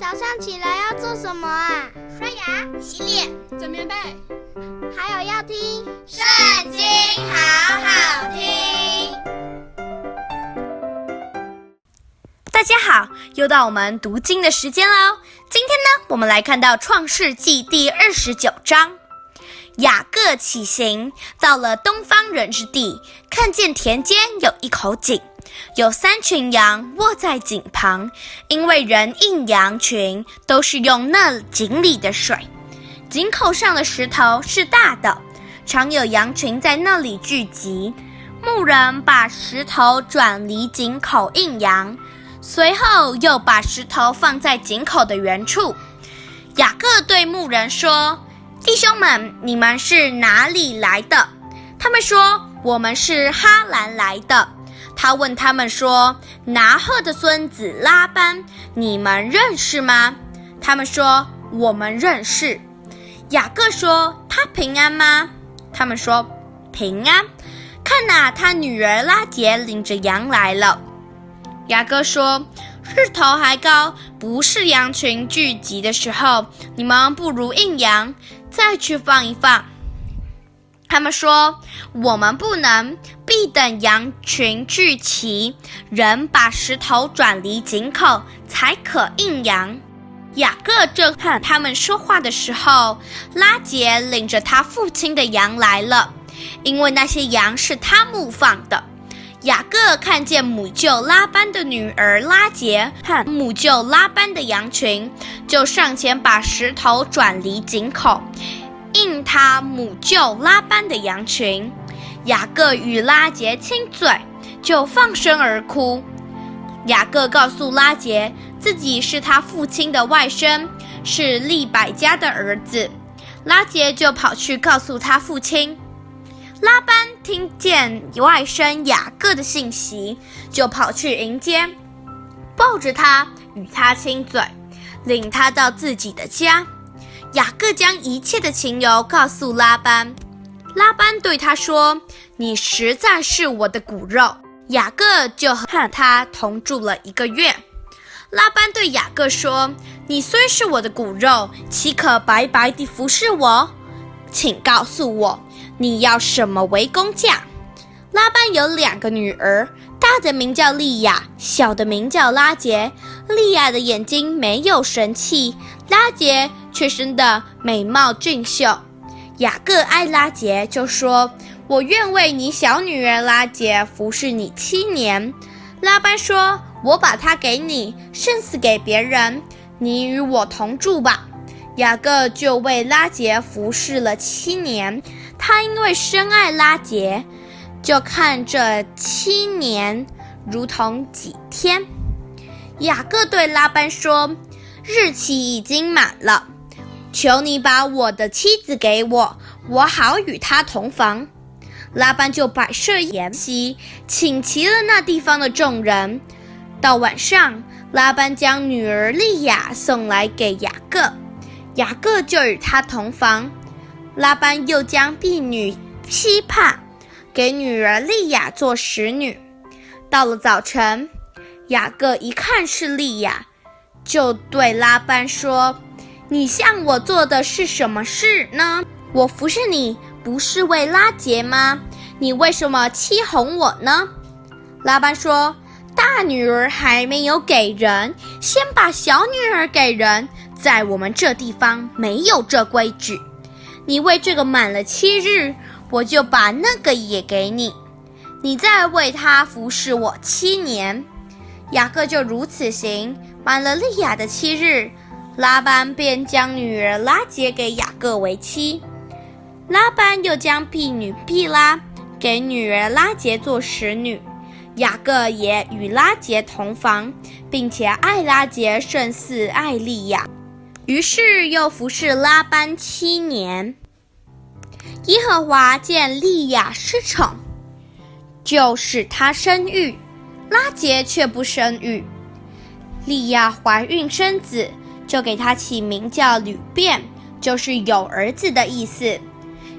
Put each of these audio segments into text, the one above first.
早上起来要做什么啊？刷牙、洗脸、整棉被，还有要听《圣经》，好好听。大家好，又到我们读经的时间喽。今天呢，我们来看到《创世纪》第二十九章。雅各起行，到了东方人之地，看见田间有一口井，有三群羊卧在井旁，因为人印羊群都是用那井里的水。井口上的石头是大的，常有羊群在那里聚集。牧人把石头转离井口印羊，随后又把石头放在井口的原处。雅各对牧人说。弟兄们，你们是哪里来的？他们说：“我们是哈兰来的。”他问他们说：“拿鹤的孙子拉班，你们认识吗？”他们说：“我们认识。”雅各说：“他平安吗？”他们说：“平安。”看呐，他女儿拉杰领着羊来了。雅各说：“日头还高，不是羊群聚集的时候，你们不如应羊。”再去放一放。他们说：“我们不能，必等羊群聚齐，人把石头转离井口，才可应羊。”雅各正和他们说话的时候，拉杰领着他父亲的羊来了，因为那些羊是他牧放的。雅各看见母舅拉班的女儿拉杰和母舅拉班的羊群，就上前把石头转离井口，应他母舅拉班的羊群。雅各与拉结亲嘴，就放声而哭。雅各告诉拉结，自己是他父亲的外甥，是利百加的儿子。拉结就跑去告诉他父亲。拉班听见外甥雅各的信息，就跑去迎接，抱着他，与他亲嘴，领他到自己的家。雅各将一切的情由告诉拉班，拉班对他说：“你实在是我的骨肉。”雅各就和他同住了一个月。拉班对雅各说：“你虽是我的骨肉，岂可白白地服侍我？请告诉我。”你要什么为工价？拉班有两个女儿，大的名叫利亚，小的名叫拉杰。利亚的眼睛没有神气，拉杰却生得美貌俊秀。雅各爱拉杰，就说：“我愿为你小女儿拉杰服侍你七年。”拉班说：“我把她给你，胜似给别人。你与我同住吧。”雅各就为拉杰服侍了七年。他因为深爱拉杰，就看这七年如同几天。雅各对拉班说：“日期已经满了，求你把我的妻子给我，我好与她同房。”拉班就摆设筵席，请齐了那地方的众人。到晚上，拉班将女儿利亚送来给雅各，雅各就与她同房。拉班又将婢女希帕给女儿利亚做使女。到了早晨，雅各一看是利亚，就对拉班说：“你向我做的是什么事呢？我服侍你不是为拉杰吗？你为什么欺哄我呢？”拉班说：“大女儿还没有给人，先把小女儿给人，在我们这地方没有这规矩。”你为这个满了七日，我就把那个也给你。你再为他服侍我七年。雅各就如此行，满了利亚的七日，拉班便将女儿拉结给雅各为妻。拉班又将婢女毗拉给女儿拉结做使女。雅各也与拉结同房，并且爱拉结胜似爱利亚。于是又服侍拉班七年。耶和华见利亚失宠，就使她生育，拉结却不生育。利亚怀孕生子，就给他起名叫流便，就是有儿子的意思。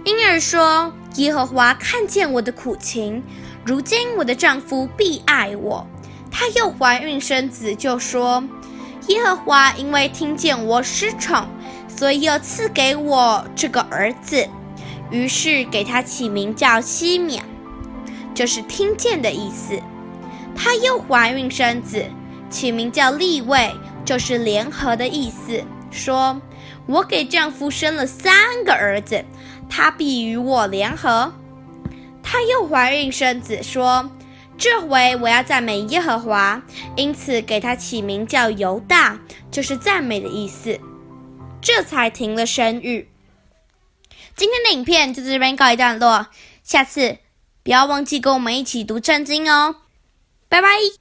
因而说：耶和华看见我的苦情，如今我的丈夫必爱我。她又怀孕生子，就说。耶和华因为听见我失宠，所以又赐给我这个儿子，于是给他起名叫西缅，就是听见的意思。她又怀孕生子，起名叫利未，就是联合的意思。说：“我给丈夫生了三个儿子，他必与我联合。”她又怀孕生子，说。这回我要赞美耶和华，因此给他起名叫犹大，就是赞美的意思。这才停了生育。今天的影片就在这边告一段落，下次不要忘记跟我们一起读圣经哦，拜拜。